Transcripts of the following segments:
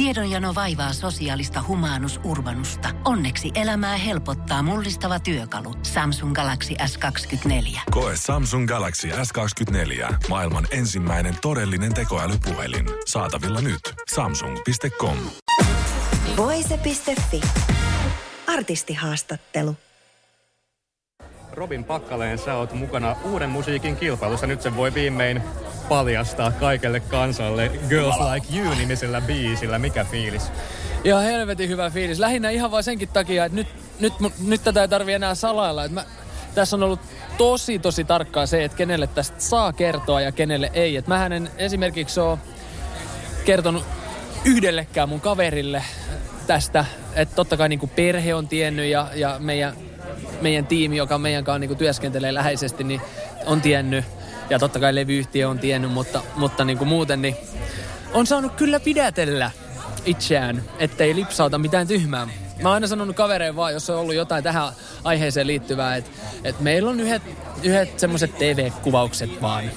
Tiedonjano vaivaa sosiaalista humanus urbanusta. Onneksi elämää helpottaa mullistava työkalu. Samsung Galaxy S24. Koe Samsung Galaxy S24. Maailman ensimmäinen todellinen tekoälypuhelin. Saatavilla nyt. Samsung.com. Voise.fi. Artistihaastattelu. Robin Pakkaleen, sä oot mukana uuden musiikin kilpailussa. Nyt se voi viimein paljastaa kaikelle kansalle Girls Like You-nimisellä biisillä. Mikä fiilis? Ihan helvetin hyvä fiilis. Lähinnä ihan vain senkin takia, että nyt, nyt, nyt tätä ei tarvi enää salailla. Että mä, tässä on ollut tosi tosi tarkkaa se, että kenelle tästä saa kertoa ja kenelle ei. Että mähän en esimerkiksi ole kertonut yhdellekään mun kaverille tästä, että totta kai niin perhe on tiennyt ja, ja meidän, meidän tiimi, joka meidän kanssa niin työskentelee läheisesti, niin on tiennyt. Ja totta kai levyyhtiö on tiennyt, mutta, mutta niin kuin muuten niin on saanut kyllä pidätellä itseään, ettei lipsauta mitään tyhmää. Mä oon aina sanonut kavereen vaan, jos on ollut jotain tähän aiheeseen liittyvää, että, että meillä on yhdet, yhdet semmoiset TV-kuvaukset vaan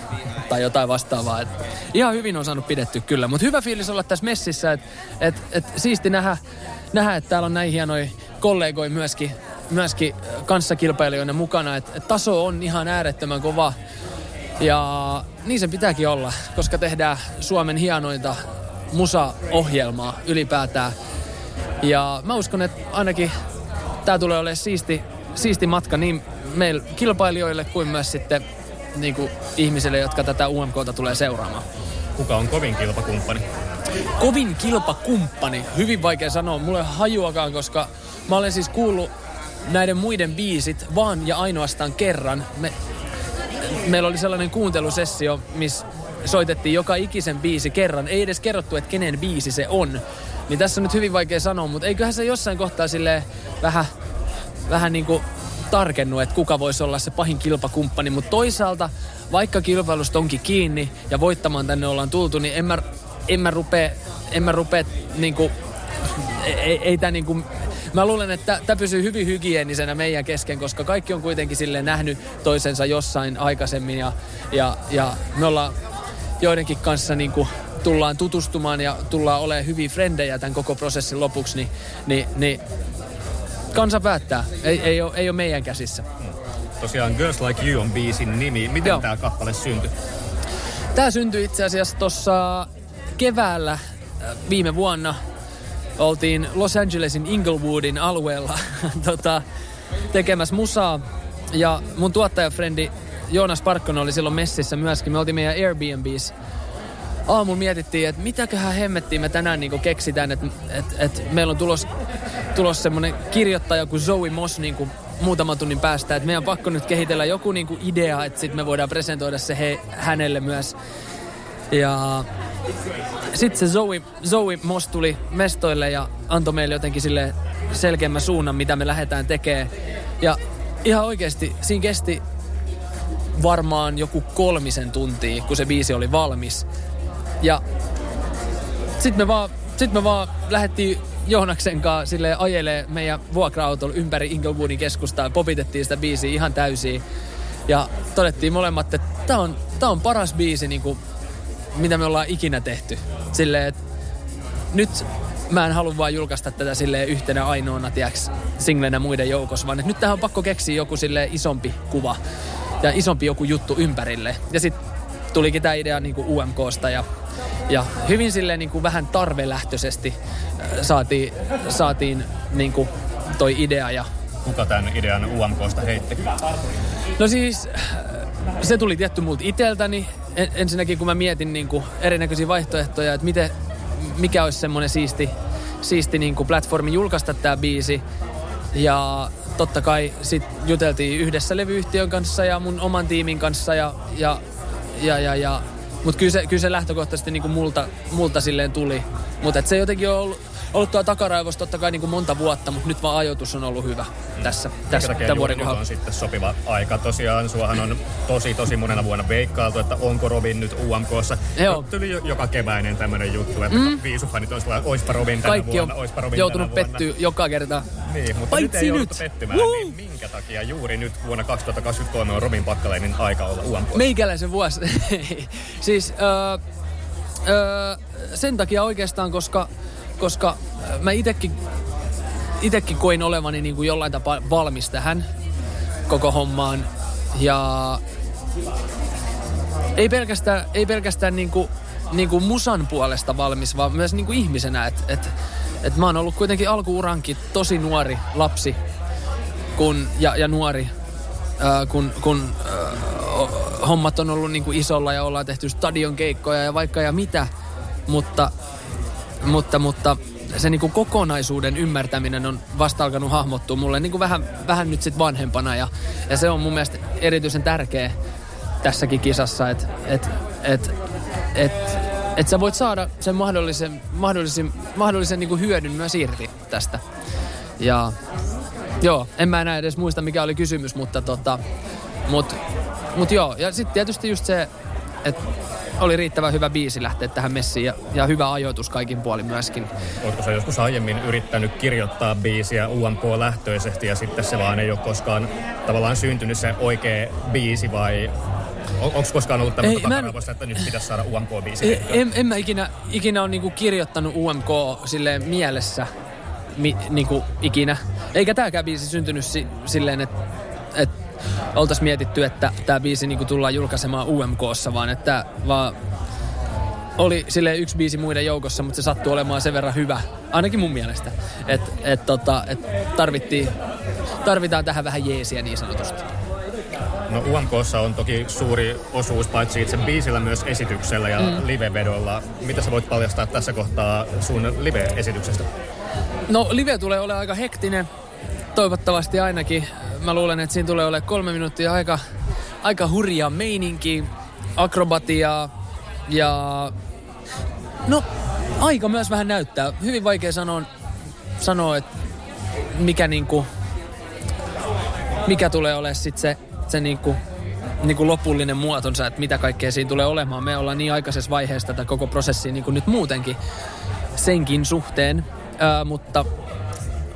tai jotain vastaavaa. Että ihan hyvin on saanut pidetty kyllä, mutta hyvä fiilis olla tässä messissä, että että että siisti nähdä, nähdä, että täällä on näin hienoja kollegoja myöskin, myöskin kanssakilpailijoina mukana, että että taso on ihan äärettömän kova. Ja niin sen pitääkin olla, koska tehdään Suomen hienointa musa-ohjelmaa ylipäätään. Ja mä uskon, että ainakin tämä tulee olemaan siisti, siisti matka niin meille kilpailijoille kuin myös sitten niin kuin ihmisille, jotka tätä UMKta tulee seuraamaan. Kuka on kovin kilpakumppani? Kovin kilpakumppani, hyvin vaikea sanoa, mulle ei hajuakaan, koska mä olen siis kuullut näiden muiden biisit vaan ja ainoastaan kerran. Me, meillä oli sellainen kuuntelusessio, missä soitettiin joka ikisen biisi kerran. Ei edes kerrottu, että kenen biisi se on. Niin tässä on nyt hyvin vaikea sanoa, mutta eiköhän se jossain kohtaa sille vähän, vähän niin kuin tarkennu, että kuka voisi olla se pahin kilpakumppani. Mutta toisaalta, vaikka kilpailusta onkin kiinni ja voittamaan tänne ollaan tultu, niin en mä, en mä rupea, en mä rupea niin kuin, ei, ei tää niin kuin, Mä luulen, että tämä pysyy hyvin hygienisenä meidän kesken, koska kaikki on kuitenkin sille nähnyt toisensa jossain aikaisemmin ja, ja, ja me ollaan joidenkin kanssa niin kuin tullaan tutustumaan ja tullaan olemaan hyvin frendejä tämän koko prosessin lopuksi, niin, niin, niin kansa päättää. Ei, ei, ole, ei ole meidän käsissä. Tosiaan Girls Like You on biisin nimi. Miten tämä kappale syntyi? Tämä syntyi itse asiassa tuossa keväällä äh, viime vuonna. Oltiin Los Angelesin Inglewoodin alueella tota, tekemässä musaa. Ja mun tuottajafrendi Joonas Parkkonen oli silloin messissä myöskin. Me oltiin meidän Airbnbs aamulla mietittiin, että mitäköhän hemmettiin me tänään niin keksitään, että et, et meillä on tulos, tulos semmoinen kirjoittaja kuin Zoe Moss kuin muutaman tunnin päästä, että meidän on pakko nyt kehitellä joku kuin idea, että sitten me voidaan presentoida se he, hänelle myös. Ja sitten se Zoe, Zoe Moss tuli mestoille ja antoi meille jotenkin sille selkeämmän suunnan, mitä me lähdetään tekemään. Ja ihan oikeasti siinä kesti varmaan joku kolmisen tuntia, kun se biisi oli valmis. Ja sitten me vaan, sit me vaan lähdettiin Joonaksen kanssa sille ajelee meidän vuokra-autolla ympäri Inglewoodin keskustaa. Popitettiin sitä biisiä ihan täysin. Ja todettiin molemmat, että tämä on, tää on paras biisi, niin kuin, mitä me ollaan ikinä tehty. Silleen, että nyt mä en halua vaan julkaista tätä sille yhtenä ainoana, tiiäks, singlenä muiden joukossa, vaan että nyt tähän on pakko keksiä joku sille isompi kuva ja isompi joku juttu ympärille. Ja sitten tulikin tämä idea niin kuin UMKsta ja, ja hyvin silleen niin kuin vähän tarvelähtöisesti äh, saatiin, saatiin niin kuin toi idea. Ja... Kuka tämän idean UMKsta heitti? No siis se tuli tietty multa iteltäni. Ensinnäkin kun mä mietin niin kuin erinäköisiä vaihtoehtoja, että miten, mikä olisi semmoinen siisti, siisti niin kuin platformi julkaista tämä biisi. Ja totta kai sit juteltiin yhdessä levyyhtiön kanssa ja mun oman tiimin kanssa ja, ja ja, ja, ja. Mutta kyllä se, kyllä se lähtökohtaisesti niin kuin multa, multa silleen tuli. Mutta se jotenkin on ollut, ollut tuo takaraivossa totta kai niin kuin monta vuotta, mutta nyt vaan ajoitus on ollut hyvä tässä, mm. tässä tämän vuoden kohdalla. on sitten sopiva aika. Tosiaan suohan on tosi tosi monena vuonna veikkailtu, että onko Robin nyt UMKssa. Joo. Tuli jo, joka keväinen tämmöinen juttu, että mm. viisufanit olisi oispa Robin tänä Kaikki vuonna, oispa Robin joutunut pettyä joka kerta. Niin, mutta Paitsi nyt ei nyt. pettymään. Niin minkä takia juuri nyt vuonna 2023 on Robin Pakkaleinin aika olla UMK? Meikäläisen vuosi. siis öö, öö, sen takia oikeastaan, koska koska mä itekin, itekin koin olevani niin kuin jollain tapaa valmis tähän koko hommaan. Ja ei pelkästään, ei pelkästään niin kuin, niin kuin musan puolesta valmis, vaan myös niin kuin ihmisenä. Että et, et mä oon ollut kuitenkin alkuurankin tosi nuori lapsi kun, ja, ja nuori, ää, kun, kun ää, hommat on ollut niin kuin isolla ja ollaan tehty stadion keikkoja ja vaikka ja mitä. Mutta, mutta, mutta se niin kuin kokonaisuuden ymmärtäminen on vasta alkanut hahmottua mulle niin kuin vähän, vähän nyt sitten vanhempana. Ja, ja se on mun mielestä erityisen tärkeä tässäkin kisassa, että et, et, et, et sä voit saada sen mahdollisen, mahdollisen, mahdollisen niin kuin hyödyn myös irti tästä. Ja joo, en mä enää edes muista mikä oli kysymys, mutta tota, mut, mut joo. Ja sitten tietysti just se, että oli riittävän hyvä biisi lähteä tähän messiin ja, ja hyvä ajoitus kaikin puolin myöskin. Oletko sä joskus aiemmin yrittänyt kirjoittaa biisiä UMK-lähtöisesti ja sitten se vaan ei ole koskaan tavallaan syntynyt se oikea biisi vai on, onko koskaan ollut tämmöistä takaravoista, että nyt pitäisi saada UMK-biisi? En, en mä ikinä, ikinä ole niinku kirjoittanut UMK silleen mielessä mi, niinku ikinä. Eikä tääkään biisi syntynyt si, silleen, että et oltaisiin mietitty, että tämä biisi niinku tullaan julkaisemaan UMKssa, vaan että vaan oli sille yksi biisi muiden joukossa, mutta se sattuu olemaan sen verran hyvä, ainakin mun mielestä, että et, tota, et tarvittiin, tarvitaan tähän vähän jeesiä niin sanotusti. No UMKssa on toki suuri osuus paitsi itse biisillä myös esityksellä ja mm. live-vedolla. Mitä sä voit paljastaa tässä kohtaa sun live-esityksestä? No live tulee olemaan aika hektinen, toivottavasti ainakin. Mä luulen, että siinä tulee olemaan kolme minuuttia aika, aika hurjaa meininki, akrobatiaa ja no aika myös vähän näyttää. Hyvin vaikea sanoa, sanoa että mikä niinku, mikä tulee olemaan sitten se se niinku, niinku lopullinen muotonsa, että mitä kaikkea siinä tulee olemaan. Me ollaan niin aikaisessa vaiheessa tätä koko prosessia niin kuin nyt muutenkin senkin suhteen. Ää, mutta,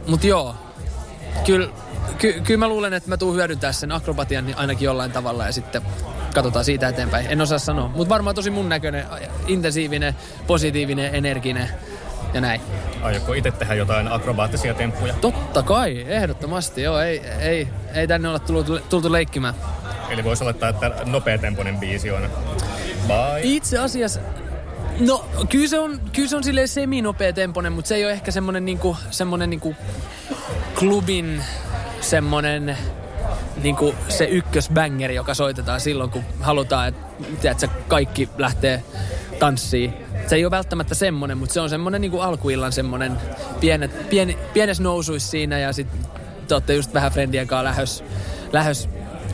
mutta joo, kyllä ky, kyllä mä luulen, että mä tuun hyödyntää sen akrobatian niin ainakin jollain tavalla ja sitten katsotaan siitä eteenpäin. En osaa sanoa, mutta varmaan tosi mun näköinen, intensiivinen, positiivinen, energinen ja näin. Aiotko itse tehdä jotain akrobaattisia temppuja? Totta kai, ehdottomasti. Joo, ei, ei, ei tänne olla tultu, tultu leikkimään. Eli voisi olettaa, että nopeatempoinen biisi on Bye. Itse asiassa No, kyllä se on, kyllä se on silleen semi-nopea temponen, mutta se ei ole ehkä semmonen niinku, semmonen niinku klubin semmonen niinku se ykkösbängeri, joka soitetaan silloin, kun halutaan, että kaikki lähtee tanssiin se ei ole välttämättä semmonen, mutta se on semmonen niin kuin alkuillan semmonen pienet, pieni, pienes nousuis siinä ja sitten te olette just vähän friendien kanssa lähös, lähös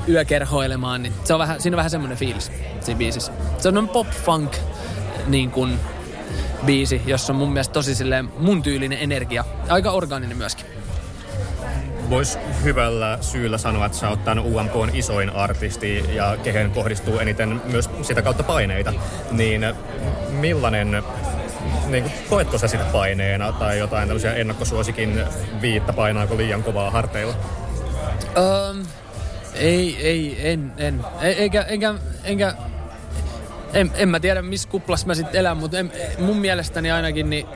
yökerhoilemaan, niin se on vähän, siinä on vähän semmonen fiilis siinä biisissä. Se on pop-funk niin kuin biisi, jossa on mun mielestä tosi silleen mun tyylinen energia. Aika orgaaninen myöskin voisi hyvällä syyllä sanoa, että sä oot tämän UMK isoin artisti ja kehen kohdistuu eniten myös sitä kautta paineita, niin millainen niin kuin, koetko sä sitä paineena tai jotain tällaisia ennakkosuosikin viitta painaako liian kovaa harteilla? Um, ei, ei, en, en. E, eikä, enkä, enkä, en, en mä tiedä missä kuplas mä sitten elän, mutta en, mun mielestäni ainakin niin,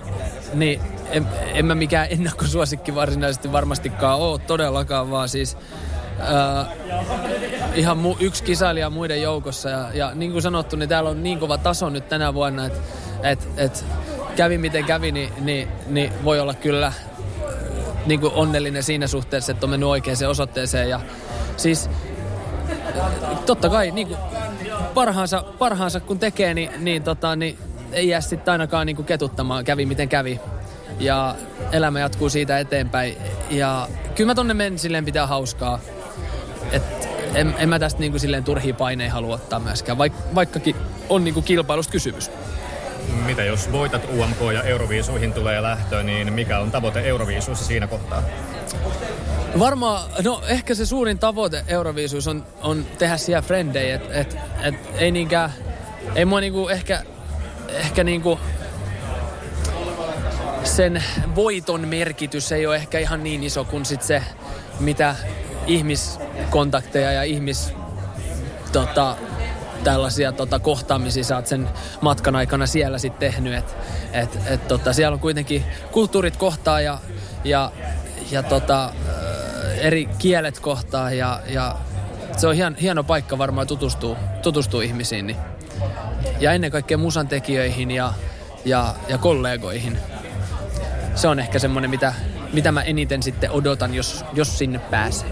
niin en, en mä mikään ennakkosuosikki varsinaisesti varmastikaan ole todellakaan, vaan siis äh, ihan mu, yksi kisailija muiden joukossa. Ja, ja niin kuin sanottu, niin täällä on niin kova taso nyt tänä vuonna, että et, et, kävi miten kävi, niin, niin, niin voi olla kyllä niin kuin onnellinen siinä suhteessa, että on mennyt oikeaan osoitteeseen. Ja siis totta kai niin kuin parhaansa, parhaansa kun tekee, niin, niin, tota, niin ei jää sitten ainakaan niin kuin ketuttamaan, kävi miten kävi ja elämä jatkuu siitä eteenpäin. Ja kyllä mä tonne menen silleen pitää hauskaa. Et en, en mä tästä niinku silleen turhia paineja halua ottaa myöskään, vaik, vaikkakin on niinku kilpailusta kysymys. Mitä jos voitat UMK ja Euroviisuihin tulee lähtö, niin mikä on tavoite Euroviisuissa siinä kohtaa? Varmaan, no ehkä se suurin tavoite Euroviisuissa on, on tehdä siellä frendejä, että et, et, ei niinkään, ei mua niinku ehkä, ehkä niinku sen voiton merkitys ei ole ehkä ihan niin iso kuin sit se, mitä ihmiskontakteja ja ihmis tota, tällaisia tota, kohtaamisia sä oot sen matkan aikana siellä sitten tehnyt. Et, et, et, tota, siellä on kuitenkin kulttuurit kohtaa ja, ja, ja tota, eri kielet kohtaa ja, ja se on hien, hieno paikka varmaan tutustua, tutustua ihmisiin. Niin. Ja ennen kaikkea musan tekijöihin ja, ja, ja kollegoihin. Se on ehkä semmoinen, mitä, mitä mä eniten sitten odotan, jos, jos sinne pääsee.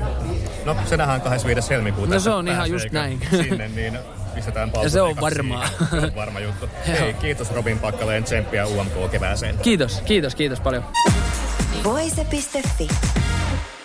No se nähdään 25. helmikuuta. No se on ihan just näin. Sinne, niin pistetään Ja se on varmaa. Se on varma juttu. Hei, kiitos Robin Pakkaleen, tsemppiä UMK kevääseen. Kiitos, kiitos, kiitos paljon. Voise.fi.